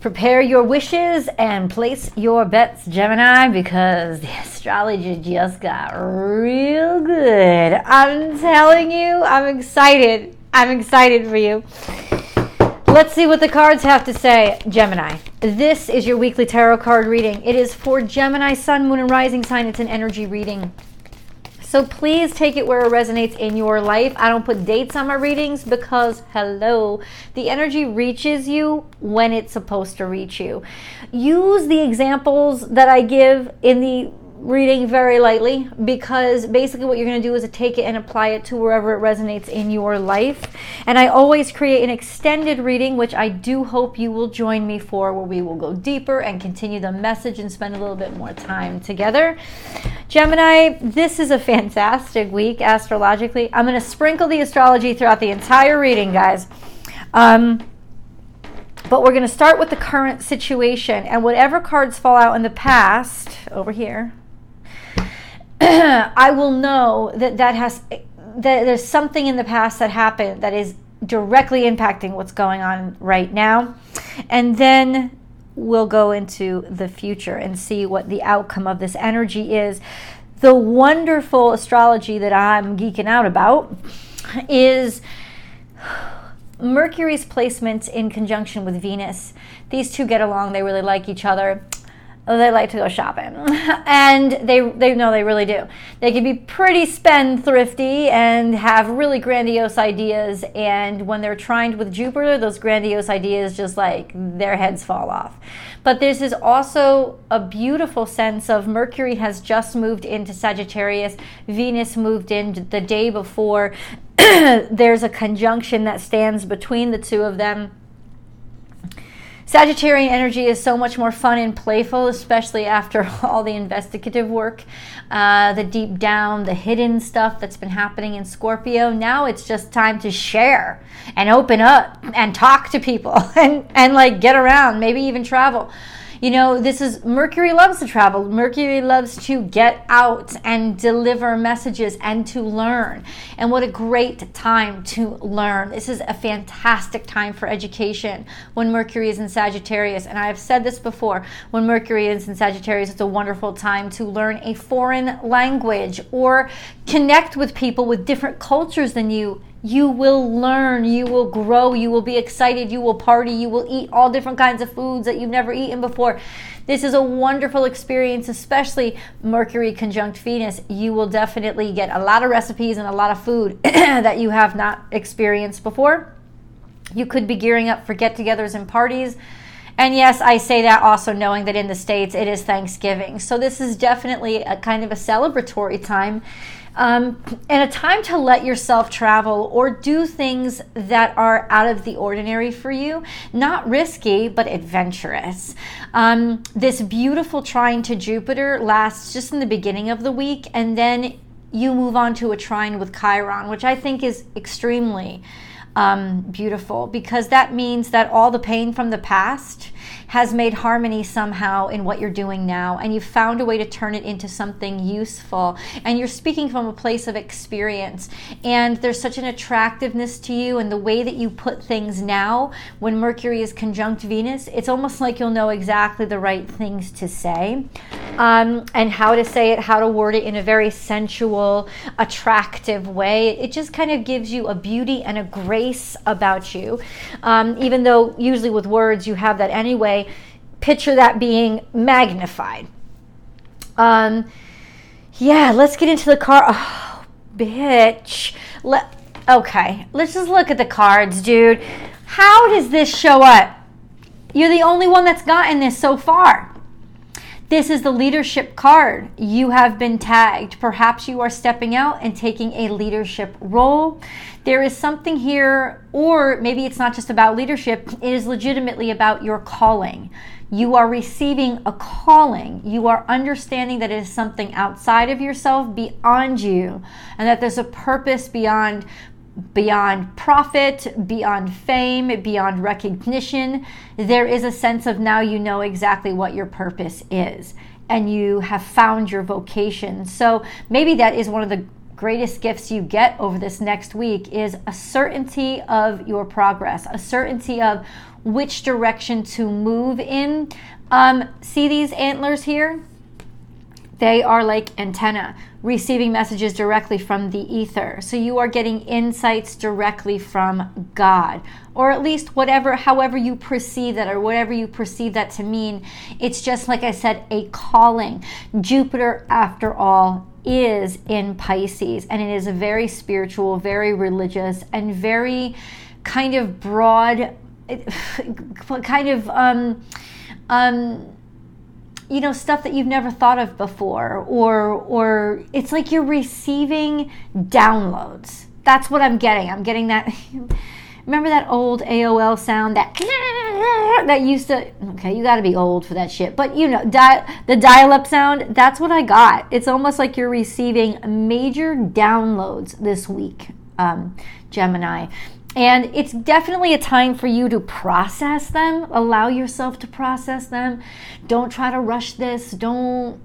Prepare your wishes and place your bets, Gemini, because the astrology just got real good. I'm telling you, I'm excited. I'm excited for you. Let's see what the cards have to say, Gemini. This is your weekly tarot card reading. It is for Gemini, Sun, Moon, and Rising sign. It's an energy reading. So please take it where it resonates in your life. I don't put dates on my readings because, hello, the energy reaches you when it's supposed to reach you. Use the examples that I give in the reading very lightly because basically what you're going to do is take it and apply it to wherever it resonates in your life. And I always create an extended reading, which I do hope you will join me for, where we will go deeper and continue the message and spend a little bit more time together. Gemini, this is a fantastic week astrologically. I'm going to sprinkle the astrology throughout the entire reading, guys. Um, but we're going to start with the current situation and whatever cards fall out in the past over here I will know that that has that there's something in the past that happened that is directly impacting what's going on right now. And then we'll go into the future and see what the outcome of this energy is. The wonderful astrology that I'm geeking out about is Mercury's placement in conjunction with Venus. These two get along, they really like each other they like to go shopping. And they they know they really do. They can be pretty spendthrifty and have really grandiose ideas. And when they're trine with jupiter those grandiose ideas just like their heads fall off. But this is also a beautiful sense of mercury has just moved into sagittarius. Venus moved in the day before. There's a conjunction that stands between the two of them Sagittarian energy is so much more fun and playful, especially after all the investigative work, uh, the deep down, the hidden stuff that's been happening in Scorpio. Now it's just time to share and open up and talk to people and, and like get around, maybe even travel. You know, this is Mercury loves to travel. Mercury loves to get out and deliver messages and to learn. And what a great time to learn. This is a fantastic time for education when Mercury is in Sagittarius. And I have said this before when Mercury is in Sagittarius, it's a wonderful time to learn a foreign language or connect with people with different cultures than you you will learn, you will grow, you will be excited, you will party, you will eat all different kinds of foods that you've never eaten before. This is a wonderful experience, especially Mercury conjunct Venus. You will definitely get a lot of recipes and a lot of food that you have not experienced before. You could be gearing up for get togethers and parties. And yes, I say that also knowing that in the States it is Thanksgiving. So this is definitely a kind of a celebratory time um, and a time to let yourself travel or do things that are out of the ordinary for you. Not risky, but adventurous. Um, this beautiful trine to Jupiter lasts just in the beginning of the week, and then you move on to a trine with Chiron, which I think is extremely um, beautiful because that means that all the pain from the past has made harmony somehow in what you're doing now, and you've found a way to turn it into something useful. And you're speaking from a place of experience, and there's such an attractiveness to you, and the way that you put things now when Mercury is conjunct Venus, it's almost like you'll know exactly the right things to say um, and how to say it, how to word it in a very sensual, attractive way. It just kind of gives you a beauty and a grace about you, um, even though usually with words you have that anyway picture that being magnified. Um, yeah, let's get into the car. Oh, bitch. Let, okay, let's just look at the cards, dude. How does this show up? You're the only one that's gotten this so far. This is the leadership card. You have been tagged. Perhaps you are stepping out and taking a leadership role. There is something here, or maybe it's not just about leadership, it is legitimately about your calling. You are receiving a calling. You are understanding that it is something outside of yourself, beyond you, and that there's a purpose beyond beyond profit, beyond fame, beyond recognition. There is a sense of now you know exactly what your purpose is and you have found your vocation. So maybe that is one of the greatest gifts you get over this next week is a certainty of your progress, a certainty of which direction to move in. Um, see these antlers here? They are like antenna, receiving messages directly from the ether. So you are getting insights directly from God, or at least whatever, however you perceive that, or whatever you perceive that to mean. It's just like I said, a calling. Jupiter, after all, is in Pisces, and it is a very spiritual, very religious, and very kind of broad, kind of um, um, you know stuff that you've never thought of before or or it's like you're receiving downloads. That's what i'm getting. I'm getting that remember that old aol sound that that used to okay you got to be old for that shit but you know di- the dial-up sound that's what i got. It's almost like you're receiving major downloads this week um, gemini and it's definitely a time for you to process them, allow yourself to process them. Don't try to rush this. Don't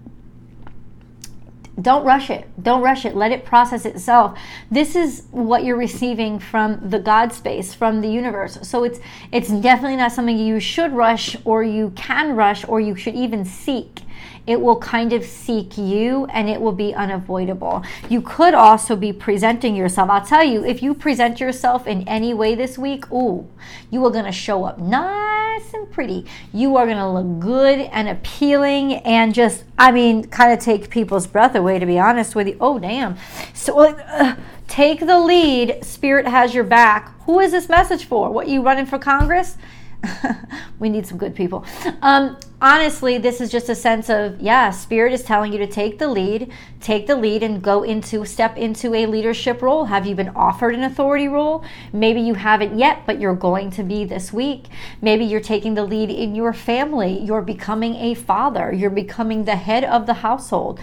don't rush it. Don't rush it. Let it process itself. This is what you're receiving from the God space, from the universe. So it's it's definitely not something you should rush or you can rush or you should even seek it will kind of seek you and it will be unavoidable. You could also be presenting yourself. I'll tell you, if you present yourself in any way this week, ooh, you are going to show up nice and pretty. You are going to look good and appealing and just, I mean, kind of take people's breath away, to be honest with you. Oh, damn. So, uh, take the lead. Spirit has your back. Who is this message for? What, you running for Congress? we need some good people. Um, honestly, this is just a sense of, yeah, spirit is telling you to take the lead, take the lead and go into, step into a leadership role. Have you been offered an authority role? Maybe you haven't yet, but you're going to be this week. Maybe you're taking the lead in your family. You're becoming a father. You're becoming the head of the household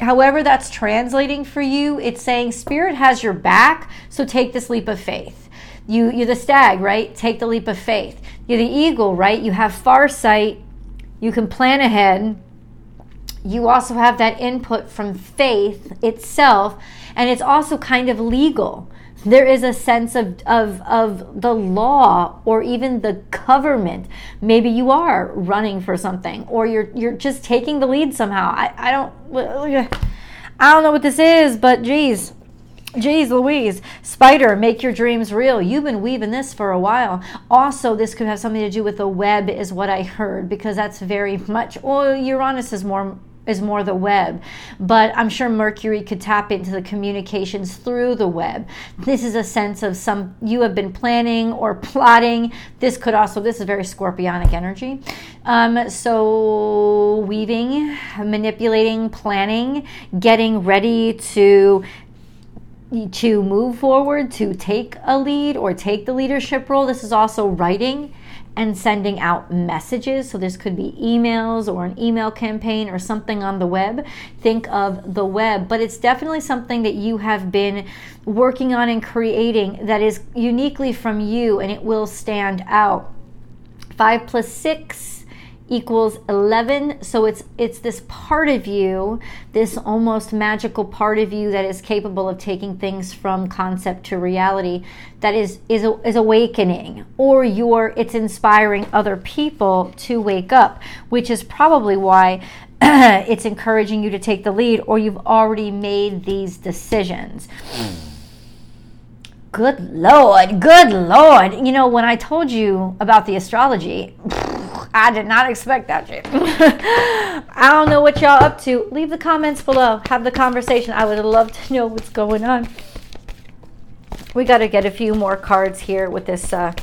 however that's translating for you, it's saying spirit has your back, so take this leap of faith. You, you're the stag, right? Take the leap of faith. You're the eagle, right? You have far sight. You can plan ahead. You also have that input from faith itself, and it's also kind of legal. There is a sense of, of, of the law or even the government. Maybe you are running for something or you're, you're just taking the lead somehow. I, I don't I don't know what this is, but geez, Jeez Louise, Spider, make your dreams real. You've been weaving this for a while. Also, this could have something to do with the web, is what I heard, because that's very much. Well, Uranus is more is more the web, but I'm sure Mercury could tap into the communications through the web. This is a sense of some you have been planning or plotting. This could also this is very scorpionic energy. Um, so weaving, manipulating, planning, getting ready to to move forward, to take a lead or take the leadership role. This is also writing and sending out messages. So, this could be emails or an email campaign or something on the web. Think of the web, but it's definitely something that you have been working on and creating that is uniquely from you and it will stand out. Five plus six equals 11 so it's it's this part of you this almost magical part of you that is capable of taking things from concept to reality that is is is awakening or you're it's inspiring other people to wake up which is probably why it's encouraging you to take the lead or you've already made these decisions. Good lord good lord. You know when i told you about the astrology I did not expect that shit. I don't know what y'all up to. Leave the comments below. Have the conversation. I would love to know what's going on. We got to get a few more cards here with this uh,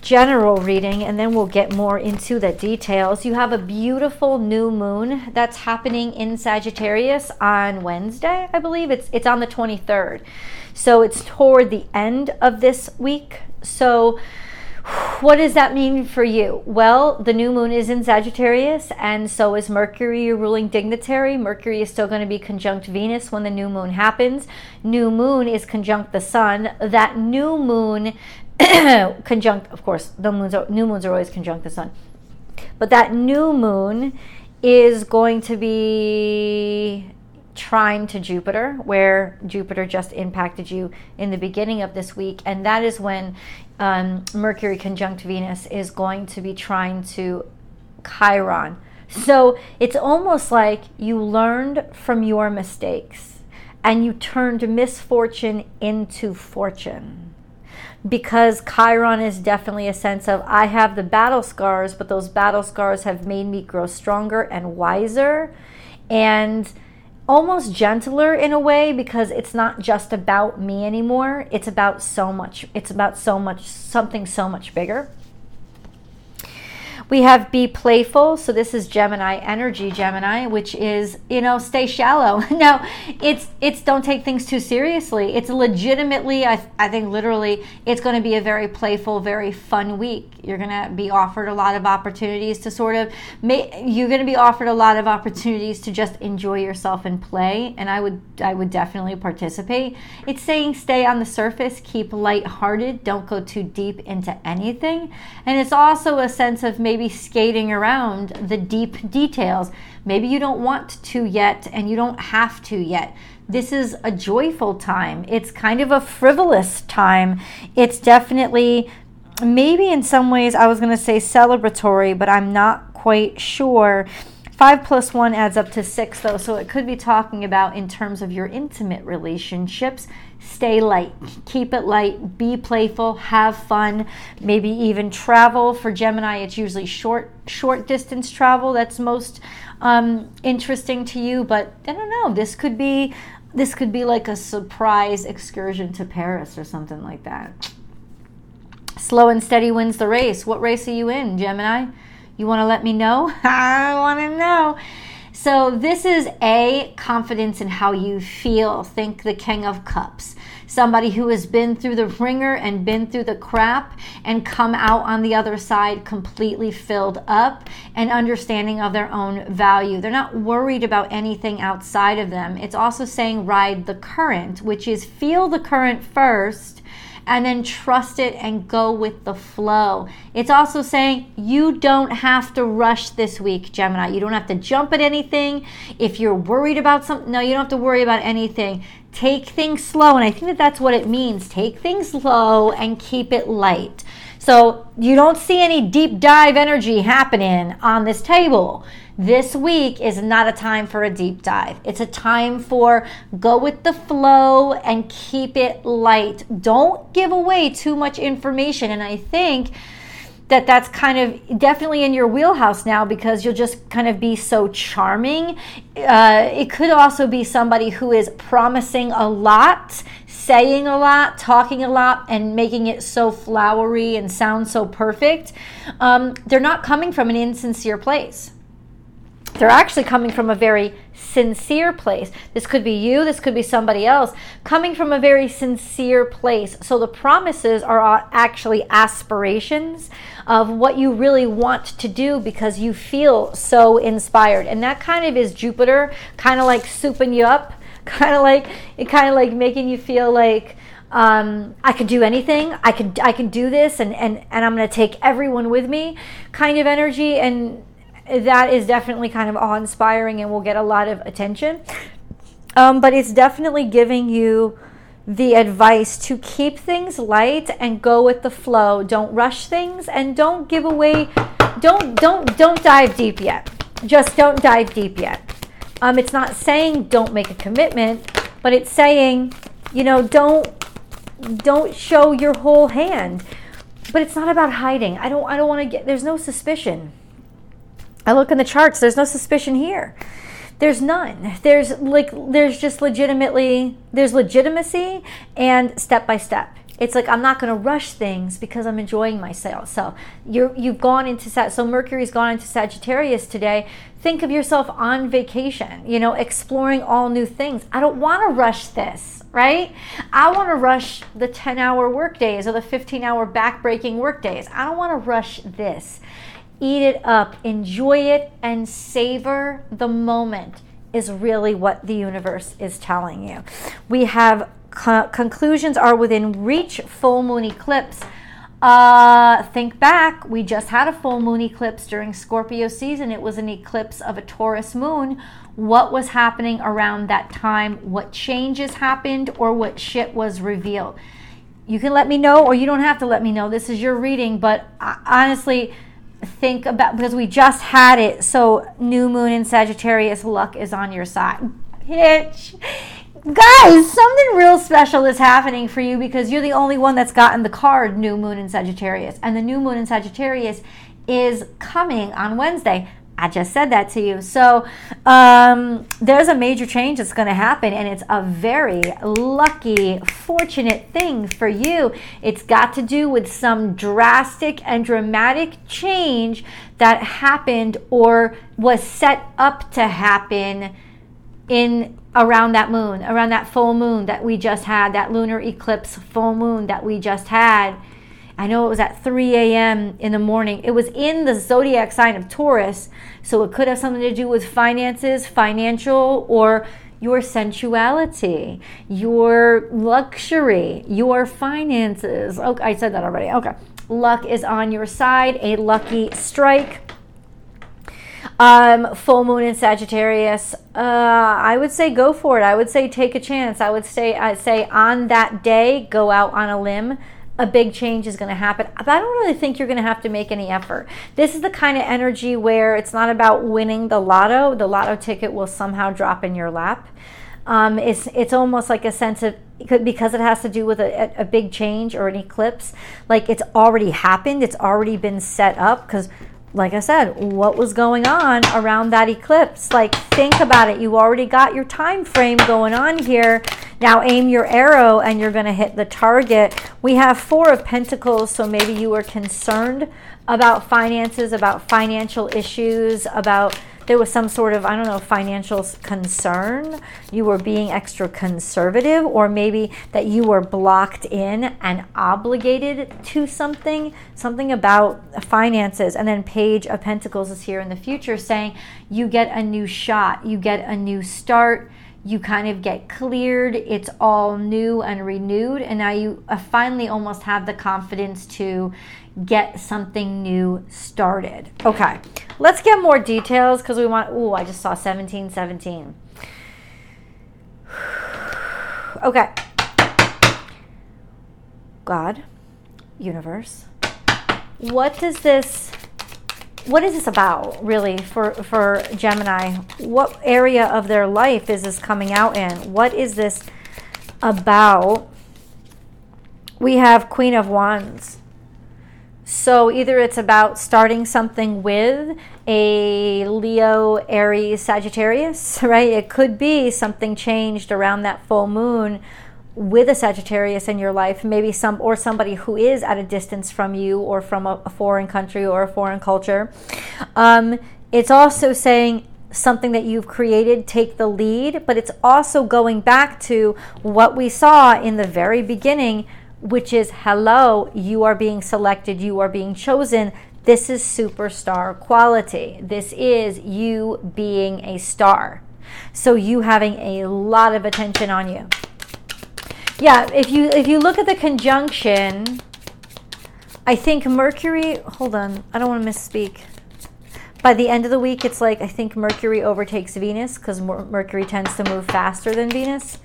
general reading, and then we'll get more into the details. You have a beautiful new moon that's happening in Sagittarius on Wednesday, I believe. It's it's on the 23rd. So it's toward the end of this week. So what does that mean for you? Well, the new moon is in Sagittarius, and so is Mercury, your ruling dignitary. Mercury is still going to be conjunct Venus when the new moon happens. New moon is conjunct the sun. That new moon conjunct, of course, the moons are, new moons are always conjunct the sun, but that new moon is going to be trine to Jupiter, where Jupiter just impacted you in the beginning of this week. And that is when um, Mercury conjunct Venus is going to be trine to Chiron. So it's almost like you learned from your mistakes and you turned misfortune into fortune. Because Chiron is definitely a sense of I have the battle scars, but those battle scars have made me grow stronger and wiser and almost gentler in a way because it's not just about me anymore. It's about so much, it's about so much, something so much bigger. We have be playful. So this is Gemini energy, Gemini, which is, you know, stay shallow. no, it's it's don't take things too seriously. It's legitimately, I, I think literally, it's going to be a very playful, very fun week. You're going to be offered a lot of opportunities to sort of make, you're going to be offered a lot of opportunities to just enjoy yourself and play. And I would I would definitely participate. It's saying stay on the surface, keep light-hearted, don't go too deep into anything. And it's also a sense of maybe maybe skating around the deep details. Maybe you don't want to yet and you don't have to yet. This is a joyful time. It's kind of a frivolous time. It's definitely, maybe in some ways, I was going to say celebratory, but I'm not quite sure. Five plus one adds up to six, though, so it could be talking about in terms of your intimate relationships. Stay light. Keep it light. Be playful. Have fun. Maybe even travel. For gemini it's usually short short distance travel that's most um, interesting to you but i don't know. This could be this could be like a surprise excursion to paris or something like that. Slow and steady wins the race. What race are you in gemini you want to let me know i want to know so, this is a confidence in how you feel. Think the King of Cups. Somebody who has been through the ringer and been through the crap and come out on the other side completely filled up and understanding of their own value. They're not worried about anything outside of them. It's also saying ride the current, which is feel the current first and then trust it and go with the flow. It's also saying you don't have to rush this week, Gemini. You don't have to jump at anything. If you're worried about something, no, you don't have to worry about anything. Take things slow. And I think that that's what it means. Take things slow and keep it light. So you don't see any deep dive energy happening on this table. This week is not a time for a deep dive. It's a time for go with the flow and keep it light. Don't give away too much information. And I think that that's kind of definitely in your wheelhouse now because you'll just kind of be so charming. Uh, it could also be somebody who is promising a lot, saying a lot, talking a lot, and making it so flowery and sound so perfect. Um, they're not coming from an insincere place they're actually coming from a very sincere place. This could be you, this could be somebody else, coming from a very sincere place. So the promises are actually aspirations of what you really want to do because you feel so inspired. And that kind of is Jupiter, kind of like souping you up, kind of like it kind of like making you feel like um, I could do anything. I could I can do this, and and and I'm going to take everyone with me, kind of energy. And that is definitely kind of awe inspiring and will get a lot of attention. Um, but it's definitely giving you the advice to keep things light and go with the flow. Don't rush things and don't give away. Don't don't don't dive deep yet. Just don't dive deep yet. Um, it's not saying don't make a commitment, but it's saying, you know, don't don't show your whole hand. But it's not about hiding. I don't I don't want to get. There's no suspicion. I look in the charts, there's no suspicion here. There's none. There's like there's just legitimately there's legitimacy and step by step. It's like I'm not going to rush things because I'm enjoying myself. So you you've gone into sat so Mercury's gone into Sagittarius today. Think of yourself on vacation, you know, exploring all new things. I don't want to rush this, right? I want to rush the 10-hour work days or the 15-hour back-breaking work days. I don't want to rush this eat it up, enjoy it, and savor the moment is really what the universe is telling you. We have co- conclusions are within reach, full moon eclipse. Uh, think back, we just had a full moon eclipse during Scorpio season. It was an eclipse of a Taurus moon. What was happening around that time? What changes happened or what shit was revealed? You can let me know or you don't have to let me know. This is your reading, but honestly, think about because we just had it. So, new moon in Sagittarius, luck is on your side. Hitch guys, something real special is happening for you because you're the only one that's gotten the card new moon in Sagittarius. And the new moon in Sagittarius is coming on Wednesday. I just said that to you. So um, there's a major change that's going to happen, and it's a very lucky, fortunate thing for you. It's got to do with some drastic and dramatic change that happened or was set up to happen in around that moon, around that full moon that we just had, that lunar eclipse full moon that we just had. I know it was at 3 a.m. in the morning. It was in the zodiac sign of Taurus, so it could have something to do with finances, financial, or your sensuality, your luxury, your finances. Okay, I said that already. Okay. Luck is on your side, a lucky strike. Um, full moon in Sagittarius. Uh, I would say go for it. I would say take a chance. I would say I say on that day go out on a limb. A big change is going to happen, but I don't really think you're going to have to make any effort. This is the kind of energy where it's not about winning the lotto. The lotto ticket will somehow drop in your lap. Um, it's it's almost like a sense of because it has to do with a, a big change or an eclipse. Like it's already happened. It's already been set up because like I said, what was going on around that eclipse? Like, think about it. You already got your time frame going on here. Now, aim your arrow and you're going to hit the target. We have Four of Pentacles, so maybe you were concerned about finances, about financial issues, about there was some sort of, I don't know, financial concern, you were being extra conservative, or maybe that you were blocked in and obligated to something, something about finances. And then Page of Pentacles is here in the future saying you get a new shot, you get a new start. You kind of get cleared, it's all new and renewed, and now you uh, finally almost have the confidence to get something new started. Okay, let's get more details because we want. Oh, I just saw 1717. Okay. God, universe, what does this what is this about really for for Gemini? What area of their life is this coming out in? What is this about? We have Queen of Wands. So either it's about starting something with a Leo, Aries, Sagittarius, right? It could be something changed around that full moon with a Sagittarius in your life, maybe some or somebody who is at a distance from you or from a, a foreign country or a foreign culture. Um, it's also saying something that you've created take the lead, but it's also going back to what we saw in the very beginning, which is hello, you are being selected, you are being chosen. This is superstar quality. This is you being a star. So you having a lot of attention on you. Yeah, if you if you look at the conjunction, I think Mercury. Hold on, I don't want to misspeak. By the end of the week, it's like I think Mercury overtakes Venus because Mercury tends to move faster than Venus.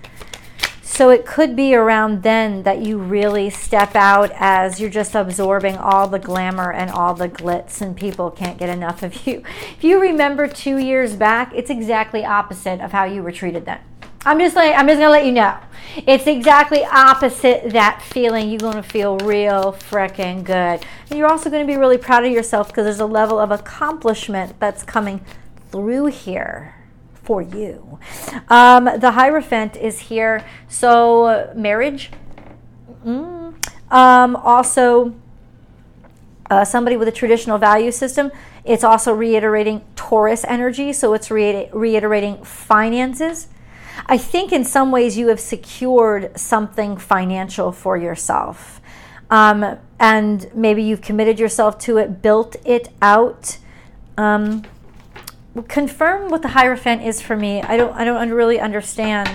So it could be around then that you really step out as you're just absorbing all the glamour and all the glitz, and people can't get enough of you. If you remember two years back, it's exactly opposite of how you were treated then. I'm just like I'm just gonna let you know. It's exactly opposite that feeling. You're gonna feel real freaking good. And you're also gonna be really proud of yourself because there's a level of accomplishment that's coming through here for you. Um, the Hierophant is here. So marriage. Mm. Um, also, uh, somebody with a traditional value system. It's also reiterating Taurus energy. So it's re- reiterating finances I think in some ways you have secured something financial for yourself. Um, and maybe you've committed yourself to it, built it out. Um, confirm what the Hierophant is for me. I don't, I don't really understand,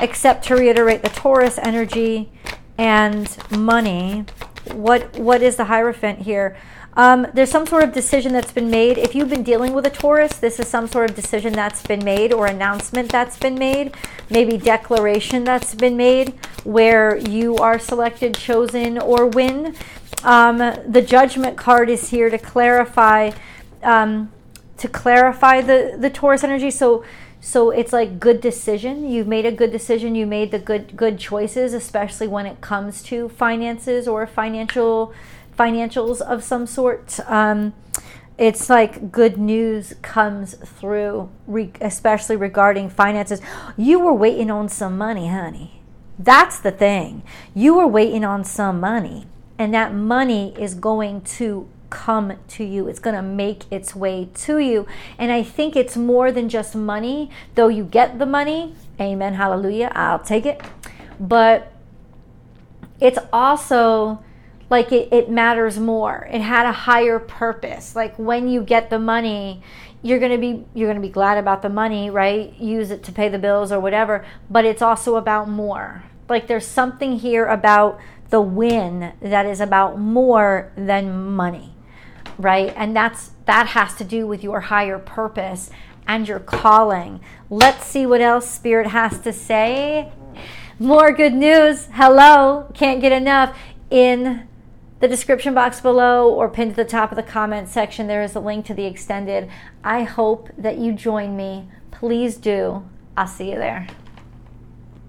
except to reiterate the Taurus energy and money. what what is the Hierophant here? Um, there's some sort of decision that's been made. If you've been dealing with a Taurus, this is some sort of decision that's been made or announcement that's been made, maybe declaration that's been made where you are selected, chosen, or win. Um, the Judgment card is here to clarify, um, to clarify the the Taurus energy. So so it's like good decision. You've made a good decision. You made the good good choices, especially when it comes to finances or financial financials of some sort. Um, it's like good news comes through, re- especially regarding finances. You were waiting on some money, honey. That's the thing. You were waiting on some money, and that money is going to come to you. It's going to make its way to you. And I think it's more than just money, though you get the money. Amen. Hallelujah. I'll take it. But it's also like it, it matters more. It had a higher purpose. Like when you get the money, you're going to be you're going to be glad about the money, right? Use it to pay the bills or whatever, but it's also about more. Like there's something here about the win that is about more than money right? And that's that has to do with your higher purpose and your calling. Let's see what else Spirit has to say. More good news. Hello, can't get enough. In the description box below or pinned to the top of the comment section, there is a link to the extended. I hope that you join me. Please do. I'll see you there.